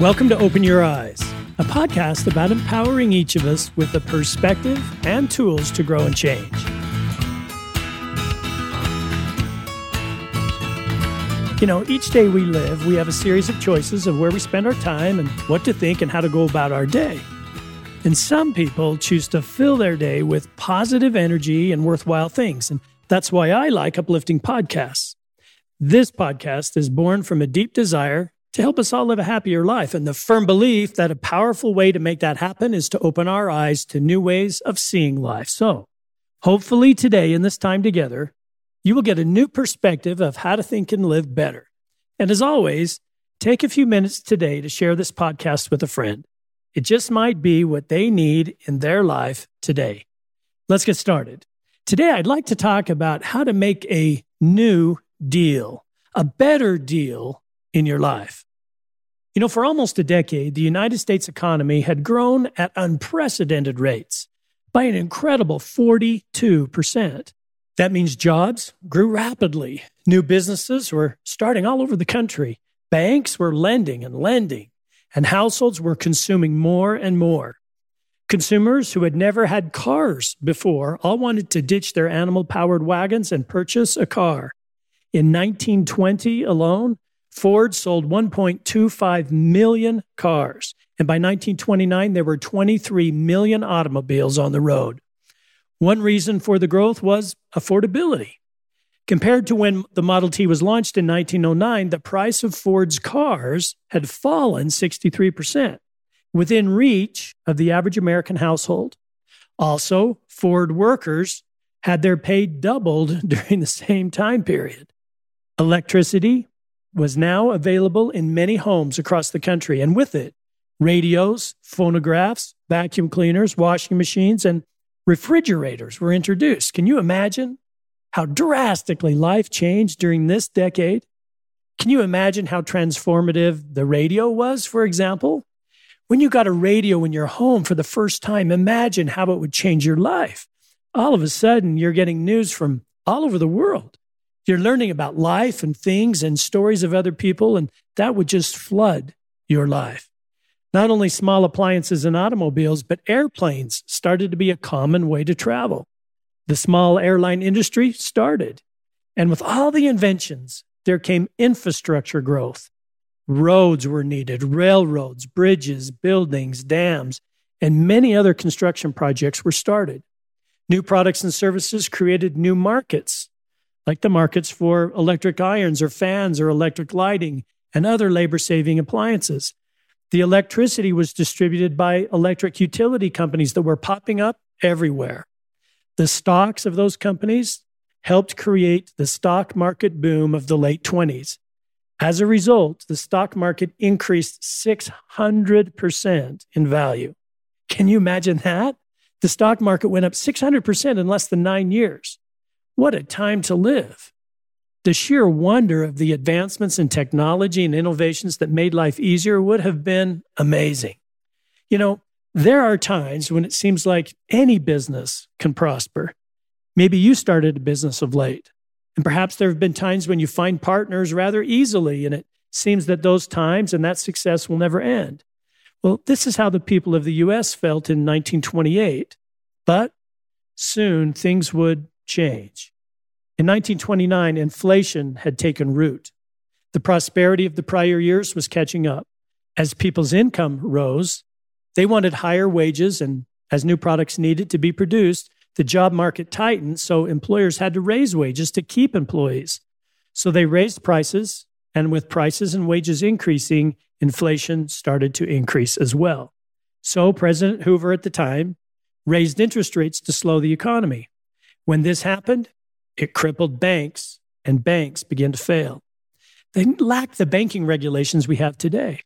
Welcome to Open Your Eyes, a podcast about empowering each of us with the perspective and tools to grow and change. You know, each day we live, we have a series of choices of where we spend our time and what to think and how to go about our day. And some people choose to fill their day with positive energy and worthwhile things. And that's why I like uplifting podcasts. This podcast is born from a deep desire to help us all live a happier life and the firm belief that a powerful way to make that happen is to open our eyes to new ways of seeing life. So, hopefully, today in this time together, you will get a new perspective of how to think and live better. And as always, take a few minutes today to share this podcast with a friend. It just might be what they need in their life today. Let's get started. Today, I'd like to talk about how to make a new deal, a better deal in your life. You know, for almost a decade, the United States economy had grown at unprecedented rates by an incredible 42%. That means jobs grew rapidly. New businesses were starting all over the country. Banks were lending and lending, and households were consuming more and more. Consumers who had never had cars before all wanted to ditch their animal powered wagons and purchase a car. In 1920 alone, Ford sold 1.25 million cars. And by 1929, there were 23 million automobiles on the road. One reason for the growth was affordability. Compared to when the Model T was launched in 1909, the price of Ford's cars had fallen 63%, within reach of the average American household. Also, Ford workers had their pay doubled during the same time period. Electricity was now available in many homes across the country, and with it, radios, phonographs, vacuum cleaners, washing machines, and refrigerators were introduced. Can you imagine how drastically life changed during this decade? Can you imagine how transformative the radio was, for example? When you got a radio in your home for the first time, imagine how it would change your life. All of a sudden, you're getting news from all over the world. You're learning about life and things and stories of other people, and that would just flood your life. Not only small appliances and automobiles, but airplanes started to be a common way to travel. The small airline industry started. And with all the inventions, there came infrastructure growth. Roads were needed, railroads, bridges, buildings, dams, and many other construction projects were started. New products and services created new markets like the markets for electric irons or fans or electric lighting and other labor saving appliances. The electricity was distributed by electric utility companies that were popping up everywhere. The stocks of those companies helped create the stock market boom of the late 20s. As a result, the stock market increased 600% in value. Can you imagine that? The stock market went up 600% in less than nine years. What a time to live. The sheer wonder of the advancements in technology and innovations that made life easier would have been amazing. You know, there are times when it seems like any business can prosper. Maybe you started a business of late, and perhaps there have been times when you find partners rather easily, and it seems that those times and that success will never end. Well, this is how the people of the US felt in 1928. But soon things would change. In 1929, inflation had taken root. The prosperity of the prior years was catching up. As people's income rose, they wanted higher wages, and as new products needed to be produced, the job market tightened, so employers had to raise wages to keep employees. So they raised prices, and with prices and wages increasing, inflation started to increase as well. So President Hoover at the time raised interest rates to slow the economy. When this happened, it crippled banks, and banks began to fail. They lacked the banking regulations we have today.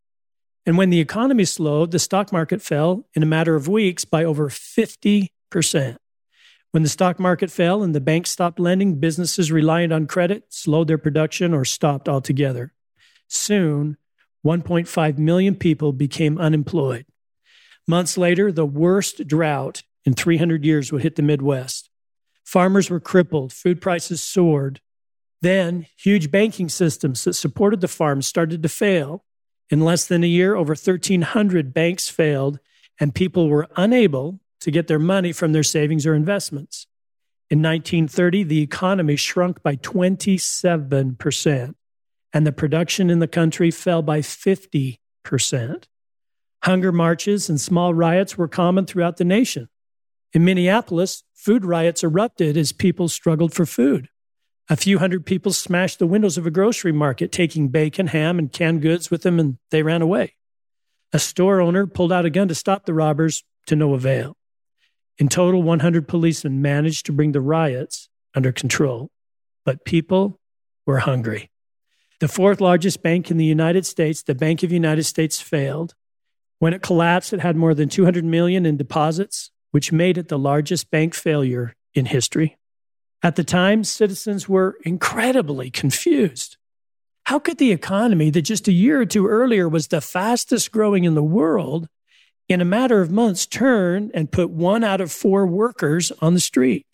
And when the economy slowed, the stock market fell in a matter of weeks by over 50%. When the stock market fell and the banks stopped lending, businesses reliant on credit slowed their production or stopped altogether. Soon, 1.5 million people became unemployed. Months later, the worst drought in 300 years would hit the Midwest. Farmers were crippled, food prices soared. Then, huge banking systems that supported the farms started to fail, In less than a year, over 1,300 banks failed, and people were unable to get their money from their savings or investments. In 1930, the economy shrunk by 27%, and the production in the country fell by 50%. Hunger marches and small riots were common throughout the nation. In Minneapolis, food riots erupted as people struggled for food. A few hundred people smashed the windows of a grocery market, taking bacon, ham, and canned goods with them, and they ran away. A store owner pulled out a gun to stop the robbers to no avail. In total, 100 policemen managed to bring the riots under control, but people were hungry. The fourth largest bank in the United States, the Bank of the United States, failed. When it collapsed, it had more than 200 million in deposits, which made it the largest bank failure in history. At the time, citizens were incredibly confused. How could the economy that just a year or two earlier was the fastest growing in the world in a matter of months turn and put one out of four workers on the street.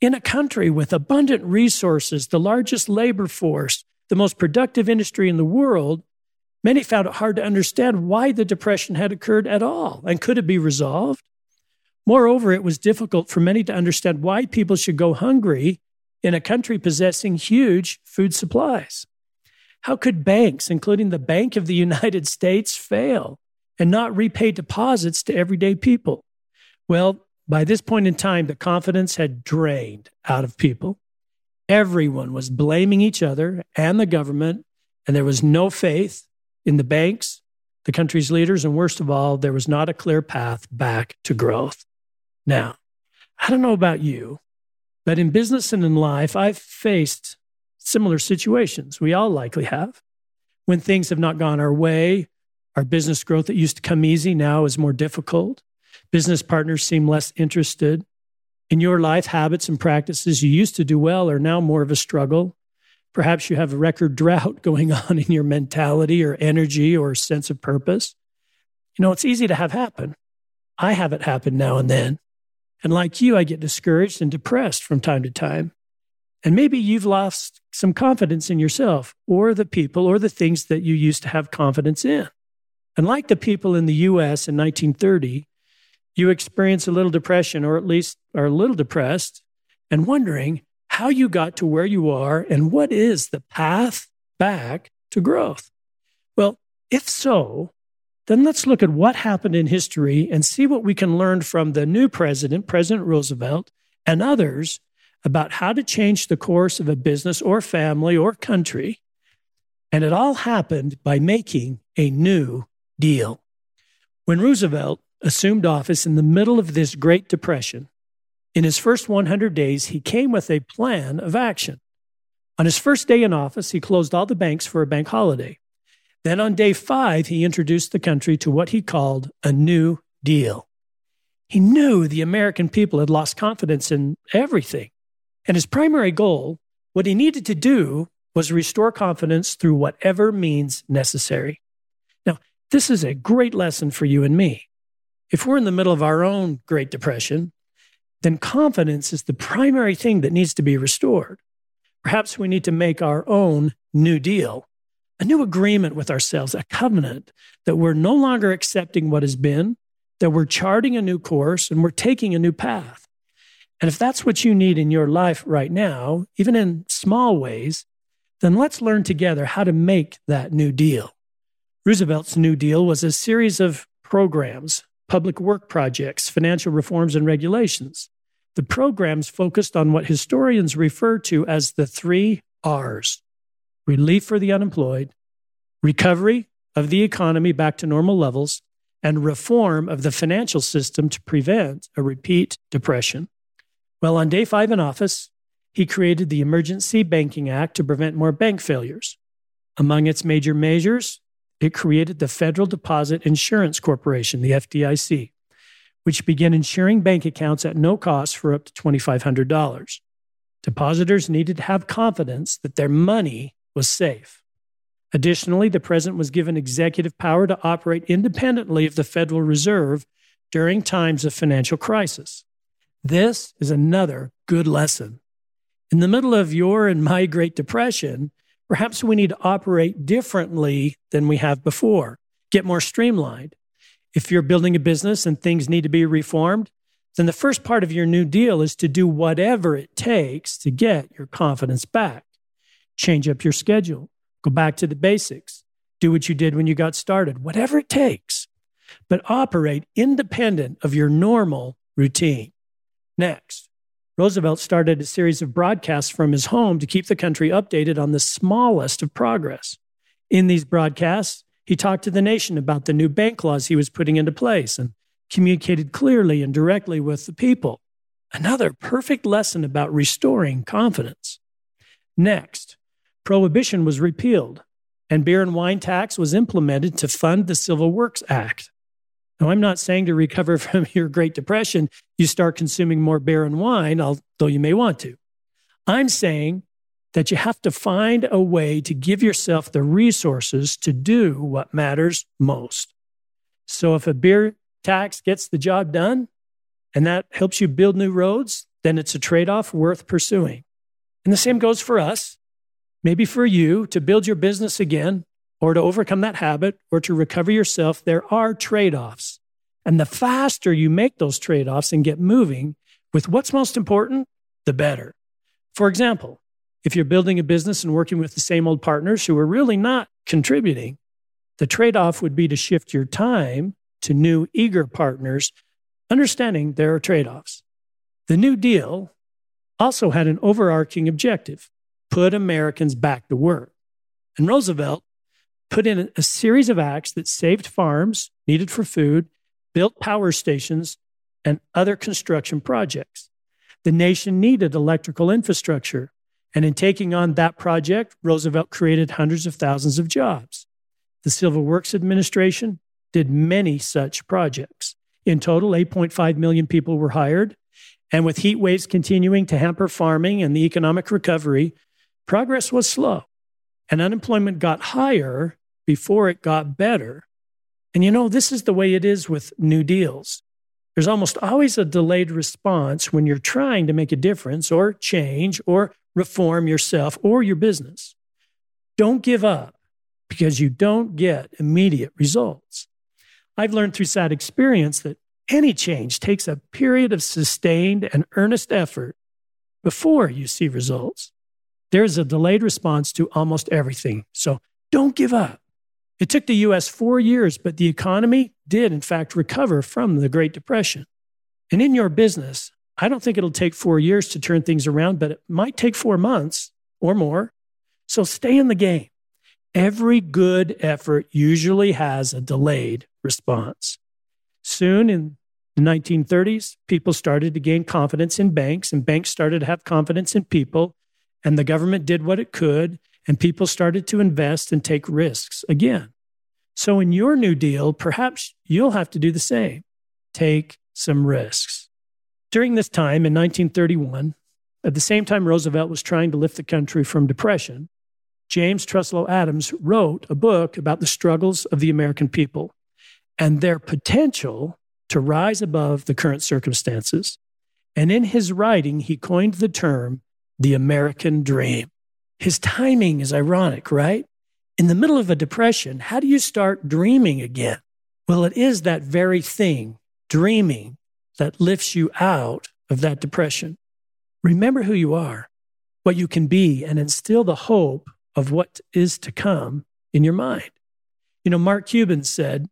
In a country with abundant resources, the largest labor force, the most productive industry in the world, many found it hard to understand why the Depression had occurred at all and could it be resolved? Moreover, it was difficult for many to understand why people should go hungry in a country possessing huge food supplies. How could banks, including the Bank of the United States, fail? and not repay deposits to everyday people. Well, by this point in time, the confidence had drained out of people. Everyone was blaming each other and the government, and there was no faith in the banks, the country's leaders, and worst of all, there was not a clear path back to growth. Now, I don't know about you, but in business and in life, I've faced similar situations. We all likely have. When things have not gone our way, our business growth that used to come easy now is more difficult. Business partners seem less interested. In your life, habits and practices you used to do well are now more of a struggle. Perhaps you have a record drought going on in your mentality or energy or sense of purpose. You know, it's easy to have happen. I have it happen now and then. And like you, I get discouraged and depressed from time to time. And maybe you've lost some confidence in yourself or the people or the things that you used to have confidence in. And like the people in the US in 1930, you experience a little depression, or at least are a little depressed, and wondering how you got to where you are and what is the path back to growth. Well, if so, then let's look at what happened in history and see what we can learn from the new president, President Roosevelt, and others about how to change the course of a business or family or country. And it all happened by making a new deal. When Roosevelt assumed office in the middle of this Great Depression, in his first 100 days, he came with a plan of action. On his first day in office, he closed all the banks for a bank holiday. Then on day five, he introduced the country to what he called a New Deal. He knew the American people had lost confidence in everything. And his primary goal, what he needed to do, was restore confidence through whatever means necessary. Now, this is a great lesson for you and me. If we're in the middle of our own Great Depression, then confidence is the primary thing that needs to be restored. Perhaps we need to make our own new deal, a new agreement with ourselves, a covenant that we're no longer accepting what has been, that we're charting a new course and we're taking a new path. And if that's what you need in your life right now, even in small ways, then let's learn together how to make that new deal. Roosevelt's New Deal was a series of programs, public work projects, financial reforms, and regulations. The programs focused on what historians refer to as the three R's relief for the unemployed, recovery of the economy back to normal levels, and reform of the financial system to prevent a repeat depression. Well, on day five in office, he created the Emergency Banking Act to prevent more bank failures. Among its major measures it created the Federal Deposit Insurance Corporation, the FDIC, which began insuring bank accounts at no cost for up to $2,500. Depositors needed to have confidence that their money was safe. Additionally, the president was given executive power to operate independently of the Federal Reserve during times of financial crisis. This is another good lesson. In the middle of your and my Great Depression, Perhaps we need to operate differently than we have before, get more streamlined. If you're building a business and things need to be reformed, then the first part of your new deal is to do whatever it takes to get your confidence back. Change up your schedule, go back to the basics, do what you did when you got started, whatever it takes, but operate independent of your normal routine. Next, Roosevelt started a series of broadcasts from his home to keep the country updated on the smallest of progress. In these broadcasts, he talked to the nation about the new bank laws he was putting into place and communicated clearly and directly with the people. Another perfect lesson about restoring confidence. Next, prohibition was repealed and beer and wine tax was implemented to fund the Civil Works Act. Now, I'm not saying to recover from your Great Depression, you start consuming more beer and wine, although you may want to. I'm saying that you have to find a way to give yourself the resources to do what matters most. So if a beer tax gets the job done and that helps you build new roads, then it's a trade off worth pursuing. And the same goes for us. Maybe for you to build your business again, or to overcome that habit or to recover yourself, there are trade offs. And the faster you make those trade offs and get moving with what's most important, the better. For example, if you're building a business and working with the same old partners who are really not contributing, the trade off would be to shift your time to new, eager partners, understanding there are trade offs. The New Deal also had an overarching objective put Americans back to work. And Roosevelt put in a series of acts that saved farms needed for food, built power stations, and other construction projects. The nation needed electrical infrastructure. And in taking on that project, Roosevelt created hundreds of thousands of jobs. The Civil Works Administration did many such projects. In total, 8.5 million people were hired. And with heat waves continuing to hamper farming and the economic recovery, progress was slow and unemployment got higher before it got better. And you know, this is the way it is with new deals. There's almost always a delayed response when you're trying to make a difference or change or reform yourself or your business. Don't give up because you don't get immediate results. I've learned through sad experience that any change takes a period of sustained and earnest effort before you see results. There's a delayed response to almost everything. So don't give up. It took the US four years, but the economy did, in fact, recover from the Great Depression. And in your business, I don't think it'll take four years to turn things around, but it might take four months or more. So stay in the game. Every good effort usually has a delayed response. Soon in the 1930s, people started to gain confidence in banks, and banks started to have confidence in people and the government did what it could, and people started to invest and take risks again. So, in your New Deal, perhaps you'll have to do the same take some risks. During this time in 1931, at the same time Roosevelt was trying to lift the country from depression, James Truslow Adams wrote a book about the struggles of the American people and their potential to rise above the current circumstances. And in his writing, he coined the term the American dream. His timing is ironic, right? In the middle of a depression, how do you start dreaming again? Well, it is that very thing, dreaming, that lifts you out of that depression. Remember who you are, what you can be, and instill the hope of what is to come in your mind. You know, Mark Cuban said,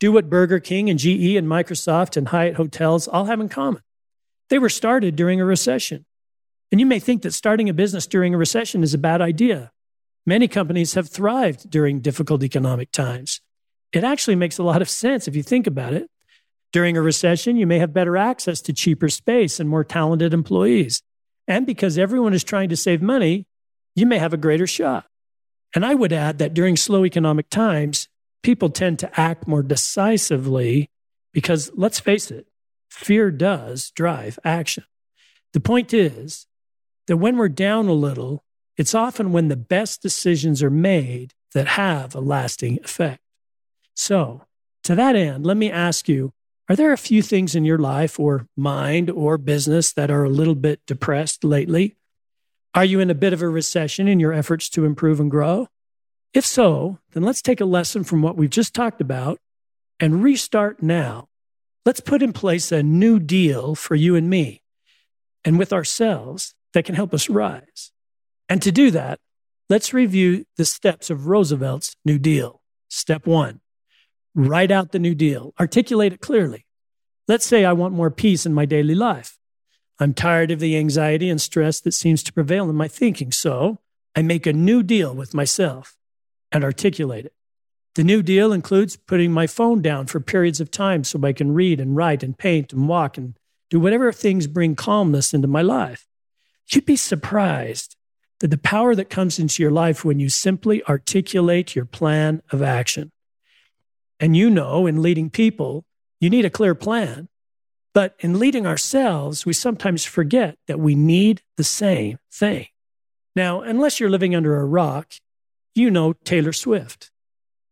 do what Burger King and GE and Microsoft and Hyatt Hotels all have in common. They were started during a recession. And you may think that starting a business during a recession is a bad idea. Many companies have thrived during difficult economic times. It actually makes a lot of sense if you think about it. During a recession, you may have better access to cheaper space and more talented employees. And because everyone is trying to save money, you may have a greater shot. And I would add that during slow economic times, people tend to act more decisively because let's face it, fear does drive action. The point is, that when we're down a little, it's often when the best decisions are made that have a lasting effect. So, to that end, let me ask you are there a few things in your life or mind or business that are a little bit depressed lately? Are you in a bit of a recession in your efforts to improve and grow? If so, then let's take a lesson from what we've just talked about and restart now. Let's put in place a new deal for you and me and with ourselves that can help us rise. And to do that, let's review the steps of Roosevelt's New Deal. Step one write out the New Deal, articulate it clearly. Let's say I want more peace in my daily life. I'm tired of the anxiety and stress that seems to prevail in my thinking, so I make a new deal with myself and articulate it. The new deal includes putting my phone down for periods of time so I can read and write and paint and walk and do whatever things bring calmness into my life. You'd be surprised that the power that comes into your life when you simply articulate your plan of action. And you know, in leading people, you need a clear plan. But in leading ourselves, we sometimes forget that we need the same thing. Now, unless you're living under a rock, you know Taylor Swift.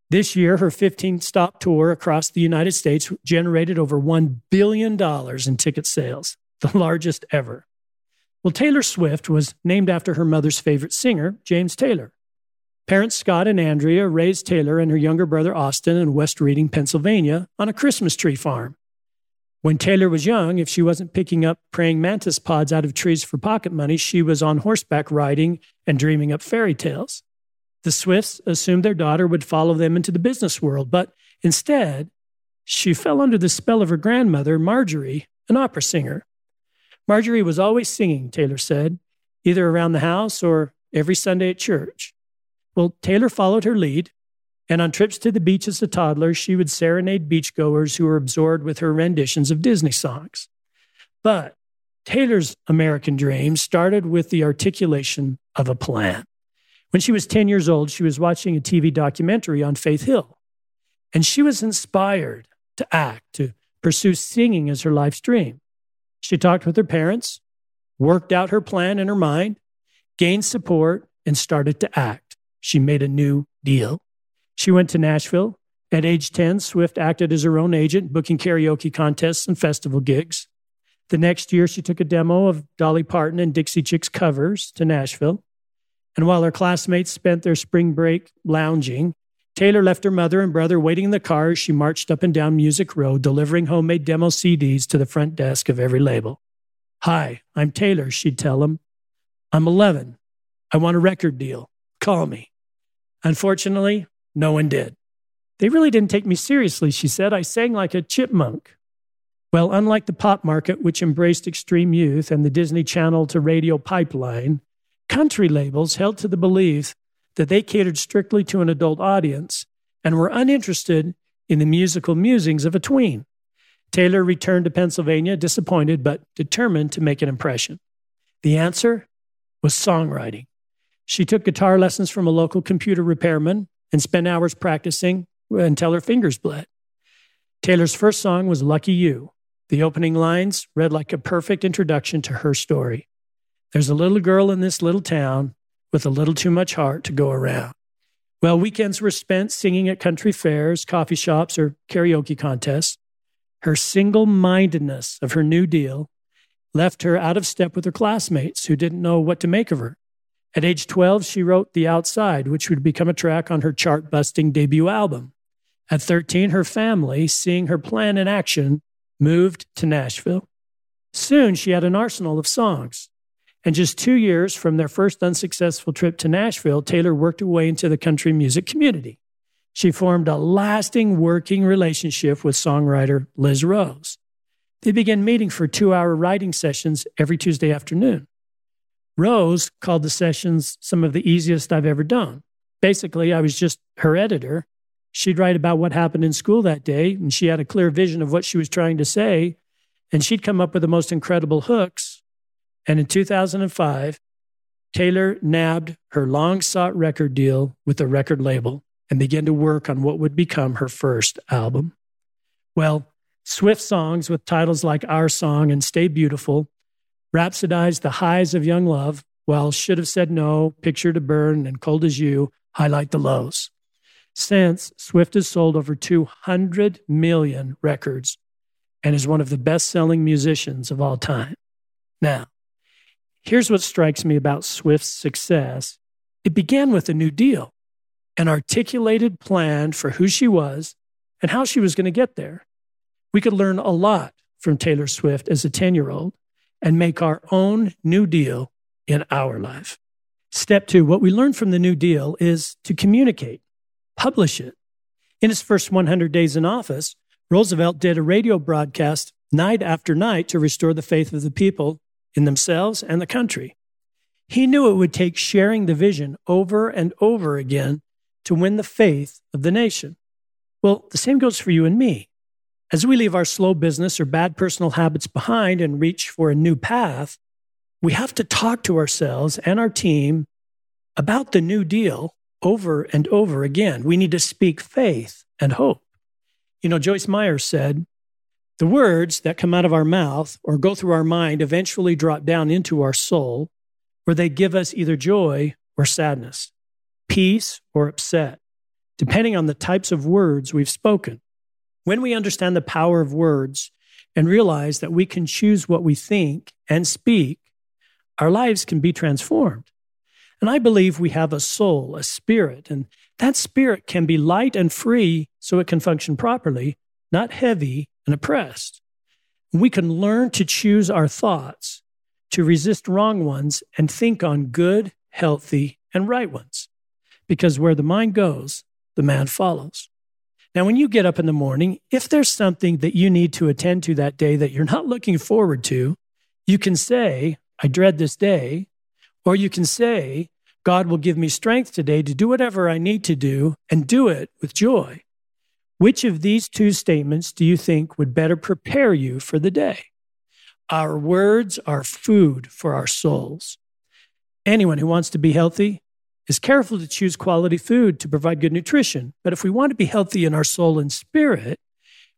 This year, her 15 stop tour across the United States generated over $1 billion in ticket sales, the largest ever. Well, Taylor Swift was named after her mother's favorite singer, James Taylor. Parents Scott and Andrea raised Taylor and her younger brother Austin in West Reading, Pennsylvania, on a Christmas tree farm. When Taylor was young, if she wasn't picking up praying mantis pods out of trees for pocket money, she was on horseback riding and dreaming up fairy tales. The Swifts assumed their daughter would follow them into the business world, but instead, she fell under the spell of her grandmother, Marjorie, an opera singer. Marjorie was always singing, Taylor said, either around the house or every Sunday at church. Well, Taylor followed her lead, and on trips to the beach as a toddler, she would serenade beachgoers who were absorbed with her renditions of Disney songs. But Taylor's American dream started with the articulation of a plan. When she was 10 years old, she was watching a TV documentary on Faith Hill, and she was inspired to act, to pursue singing as her life's dream. She talked with her parents, worked out her plan in her mind, gained support, and started to act. She made a new deal. She went to Nashville. At age 10, Swift acted as her own agent, booking karaoke contests and festival gigs. The next year, she took a demo of Dolly Parton and Dixie Chicks covers to Nashville. And while her classmates spent their spring break lounging, Taylor left her mother and brother waiting in the car as she marched up and down Music Row, delivering homemade demo CDs to the front desk of every label. Hi, I'm Taylor, she'd tell them. I'm 11. I want a record deal. Call me. Unfortunately, no one did. They really didn't take me seriously, she said. I sang like a chipmunk. Well, unlike the pop market, which embraced extreme youth and the Disney Channel to radio pipeline, country labels held to the belief that they catered strictly to an adult audience and were uninterested in the musical musings of a tween. Taylor returned to Pennsylvania disappointed but determined to make an impression. The answer was songwriting. She took guitar lessons from a local computer repairman and spent hours practicing until her fingers bled. Taylor's first song was Lucky You. The opening lines read like a perfect introduction to her story. There's a little girl in this little town with a little too much heart to go around. Well, weekends were spent singing at country fairs, coffee shops, or karaoke contests. Her single mindedness of her new deal left her out of step with her classmates who didn't know what to make of her. At age 12, she wrote The Outside, which would become a track on her chart busting debut album. At 13, her family, seeing her plan in action, moved to Nashville. Soon, she had an arsenal of songs. And just two years from their first unsuccessful trip to Nashville, Taylor worked her way into the country music community. She formed a lasting working relationship with songwriter Liz Rose. They began meeting for two hour writing sessions every Tuesday afternoon. Rose called the sessions some of the easiest I've ever done. Basically, I was just her editor. She'd write about what happened in school that day, and she had a clear vision of what she was trying to say. And she'd come up with the most incredible hooks and in 2005, Taylor nabbed her long sought record deal with a record label and began to work on what would become her first album. Well, Swift songs with titles like Our Song and Stay Beautiful rhapsodized the highs of young love, while Should Have Said No, Picture to Burn, and Cold as You highlight the lows. Since, Swift has sold over 200 million records and is one of the best selling musicians of all time. Now, Here's what strikes me about Swift's success it began with a new deal, an articulated plan for who she was and how she was going to get there. We could learn a lot from Taylor Swift as a 10 year old and make our own new deal in our life. Step two, what we learned from the New Deal is to communicate, publish it. In his first 100 days in office, Roosevelt did a radio broadcast night after night to restore the faith of the people in themselves and the country. He knew it would take sharing the vision over and over again to win the faith of the nation. Well, the same goes for you and me. As we leave our slow business or bad personal habits behind and reach for a new path, we have to talk to ourselves and our team about the new deal over and over again. We need to speak faith and hope. You know, Joyce Meyer said, the words that come out of our mouth or go through our mind eventually drop down into our soul, where they give us either joy or sadness, peace or upset, depending on the types of words we've spoken. When we understand the power of words and realize that we can choose what we think and speak, our lives can be transformed. And I believe we have a soul, a spirit, and that spirit can be light and free so it can function properly, not heavy and oppressed. We can learn to choose our thoughts, to resist wrong ones, and think on good, healthy, and right ones. Because where the mind goes, the man follows. Now, when you get up in the morning, if there's something that you need to attend to that day that you're not looking forward to, you can say, I dread this day. Or you can say, God will give me strength today to do whatever I need to do and do it with joy. Which of these two statements do you think would better prepare you for the day? Our words are food for our souls. Anyone who wants to be healthy is careful to choose quality food to provide good nutrition. But if we want to be healthy in our soul and spirit,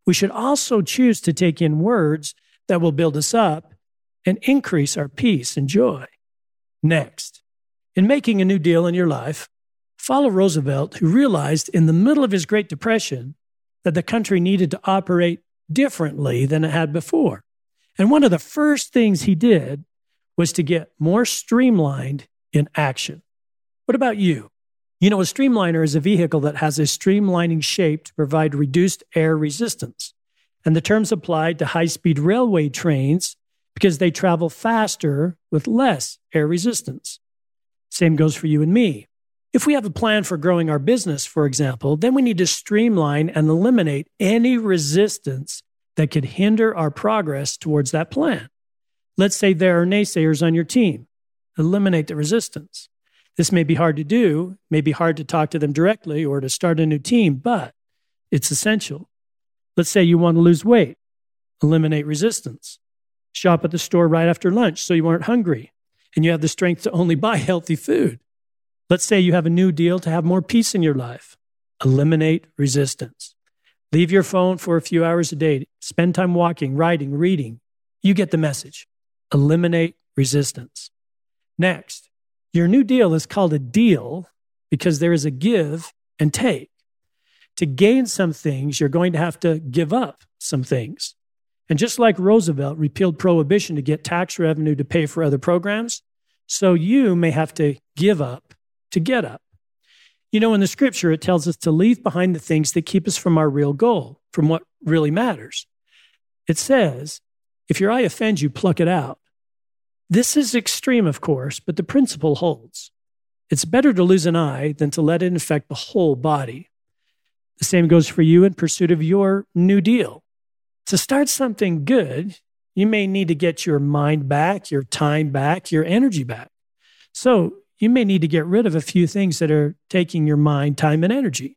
we should also choose to take in words that will build us up and increase our peace and joy. Next, in making a new deal in your life, follow Roosevelt, who realized in the middle of his Great Depression that the country needed to operate differently than it had before. And one of the first things he did was to get more streamlined in action. What about you? You know, a streamliner is a vehicle that has a streamlining shape to provide reduced air resistance. And the terms applied to high speed railway trains because they travel faster with less air resistance. Same goes for you and me. If we have a plan for growing our business, for example, then we need to streamline and eliminate any resistance that could hinder our progress towards that plan. Let's say there are naysayers on your team. Eliminate the resistance. This may be hard to do, may be hard to talk to them directly or to start a new team, but it's essential. Let's say you want to lose weight. Eliminate resistance. Shop at the store right after lunch so you aren't hungry and you have the strength to only buy healthy food. Let's say you have a new deal to have more peace in your life. Eliminate resistance. Leave your phone for a few hours a day. Spend time walking, writing, reading. You get the message. Eliminate resistance. Next, your new deal is called a deal because there is a give and take. To gain some things, you're going to have to give up some things. And just like Roosevelt repealed prohibition to get tax revenue to pay for other programs, so you may have to give up to get up. You know, in the scripture, it tells us to leave behind the things that keep us from our real goal, from what really matters. It says, if your eye offends you, pluck it out. This is extreme, of course, but the principle holds. It's better to lose an eye than to let it infect the whole body. The same goes for you in pursuit of your new deal. To start something good, you may need to get your mind back, your time back, your energy back. So you may need to get rid of a few things that are taking your mind, time, and energy.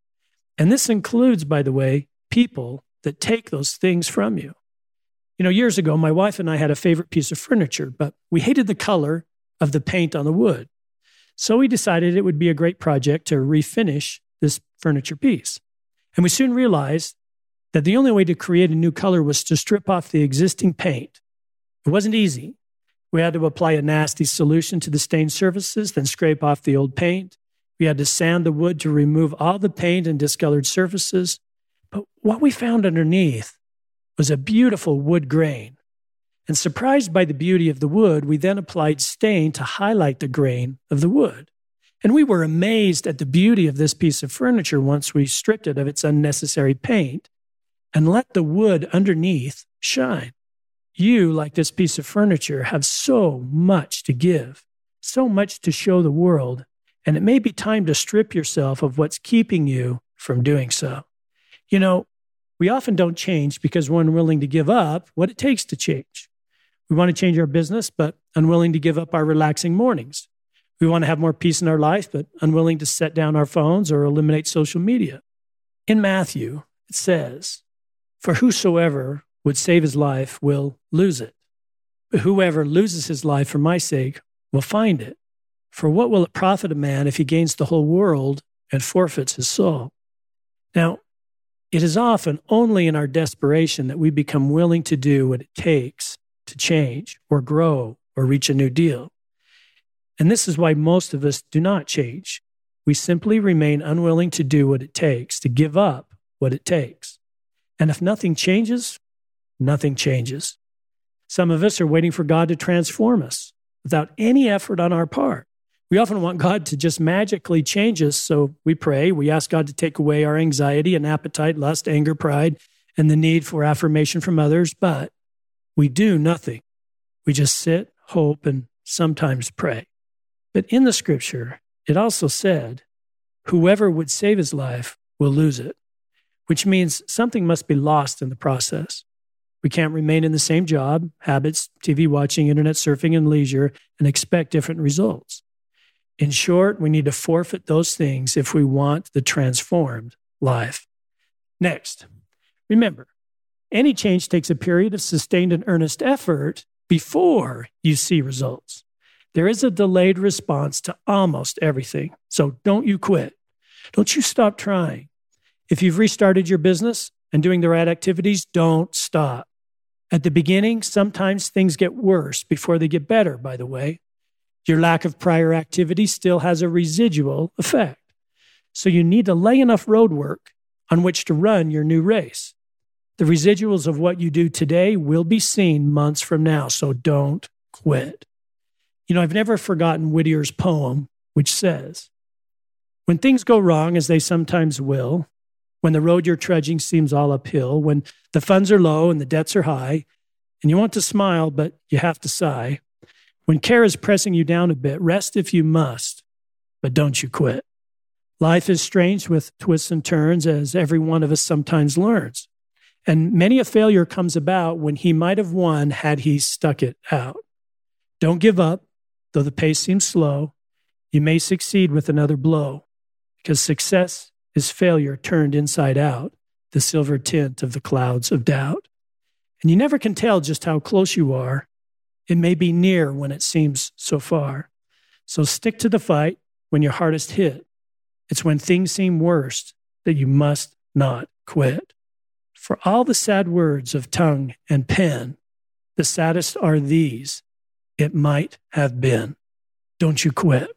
And this includes, by the way, people that take those things from you. You know, years ago, my wife and I had a favorite piece of furniture, but we hated the color of the paint on the wood. So we decided it would be a great project to refinish this furniture piece. And we soon realized that the only way to create a new color was to strip off the existing paint. It wasn't easy. We had to apply a nasty solution to the stained surfaces, then scrape off the old paint. We had to sand the wood to remove all the paint and discolored surfaces. But what we found underneath was a beautiful wood grain. And surprised by the beauty of the wood, we then applied stain to highlight the grain of the wood. And we were amazed at the beauty of this piece of furniture once we stripped it of its unnecessary paint and let the wood underneath shine. You, like this piece of furniture, have so much to give, so much to show the world, and it may be time to strip yourself of what's keeping you from doing so. You know, we often don't change because we're unwilling to give up what it takes to change. We want to change our business, but unwilling to give up our relaxing mornings. We want to have more peace in our life, but unwilling to set down our phones or eliminate social media. In Matthew, it says, For whosoever would save his life will lose it. But whoever loses his life for my sake will find it. For what will it profit a man if he gains the whole world and forfeits his soul? Now, it is often only in our desperation that we become willing to do what it takes to change or grow or reach a new deal. And this is why most of us do not change. We simply remain unwilling to do what it takes, to give up what it takes. And if nothing changes, nothing changes. Some of us are waiting for God to transform us without any effort on our part. We often want God to just magically change us, so we pray. We ask God to take away our anxiety and appetite, lust, anger, pride, and the need for affirmation from others. But we do nothing. We just sit, hope, and sometimes pray. But in the scripture, it also said, whoever would save his life will lose it, which means something must be lost in the process. We can't remain in the same job, habits, TV watching, internet surfing, and leisure and expect different results. In short, we need to forfeit those things if we want the transformed life. Next, remember, any change takes a period of sustained and earnest effort before you see results. There is a delayed response to almost everything. So don't you quit. Don't you stop trying. If you've restarted your business and doing the right activities, don't stop. At the beginning, sometimes things get worse before they get better, by the way. Your lack of prior activity still has a residual effect. So you need to lay enough roadwork on which to run your new race. The residuals of what you do today will be seen months from now, so don't quit. You know, I've never forgotten Whittier's poem, which says, When things go wrong, as they sometimes will, when the road you're trudging seems all uphill, when the funds are low and the debts are high, and you want to smile, but you have to sigh, when care is pressing you down a bit, rest if you must, but don't you quit. Life is strange with twists and turns, as every one of us sometimes learns. And many a failure comes about when he might have won had he stuck it out. Don't give up, though the pace seems slow. You may succeed with another blow, because success is failure turned inside out, the silver tint of the clouds of doubt. And you never can tell just how close you are. It may be near when it seems so far. So stick to the fight when you're hardest hit. It's when things seem worst that you must not quit. For all the sad words of tongue and pen, the saddest are these it might have been. Don't you quit.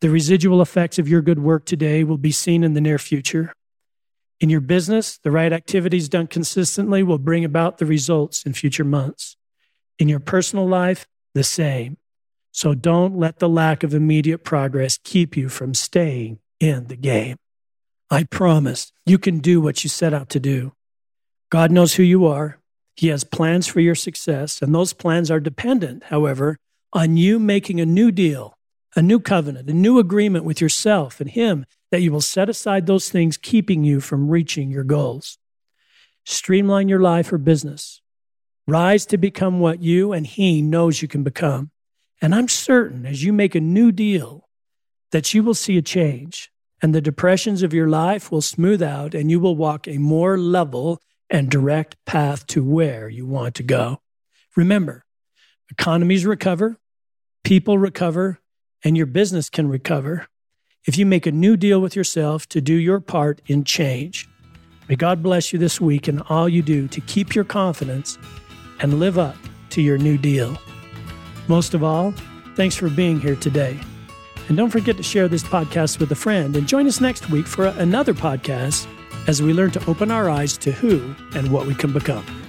The residual effects of your good work today will be seen in the near future. In your business, the right activities done consistently will bring about the results in future months. In your personal life, the same. So don't let the lack of immediate progress keep you from staying in the game. I promise you can do what you set out to do. God knows who you are. He has plans for your success, and those plans are dependent, however, on you making a new deal, a new covenant, a new agreement with yourself and Him that you will set aside those things keeping you from reaching your goals. Streamline your life or business. Rise to become what you and He knows you can become. And I'm certain as you make a new deal that you will see a change and the depressions of your life will smooth out and you will walk a more level and direct path to where you want to go. Remember, economies recover, people recover, and your business can recover if you make a new deal with yourself to do your part in change. May God bless you this week and all you do to keep your confidence and live up to your new deal. Most of all, thanks for being here today. And don't forget to share this podcast with a friend and join us next week for another podcast as we learn to open our eyes to who and what we can become.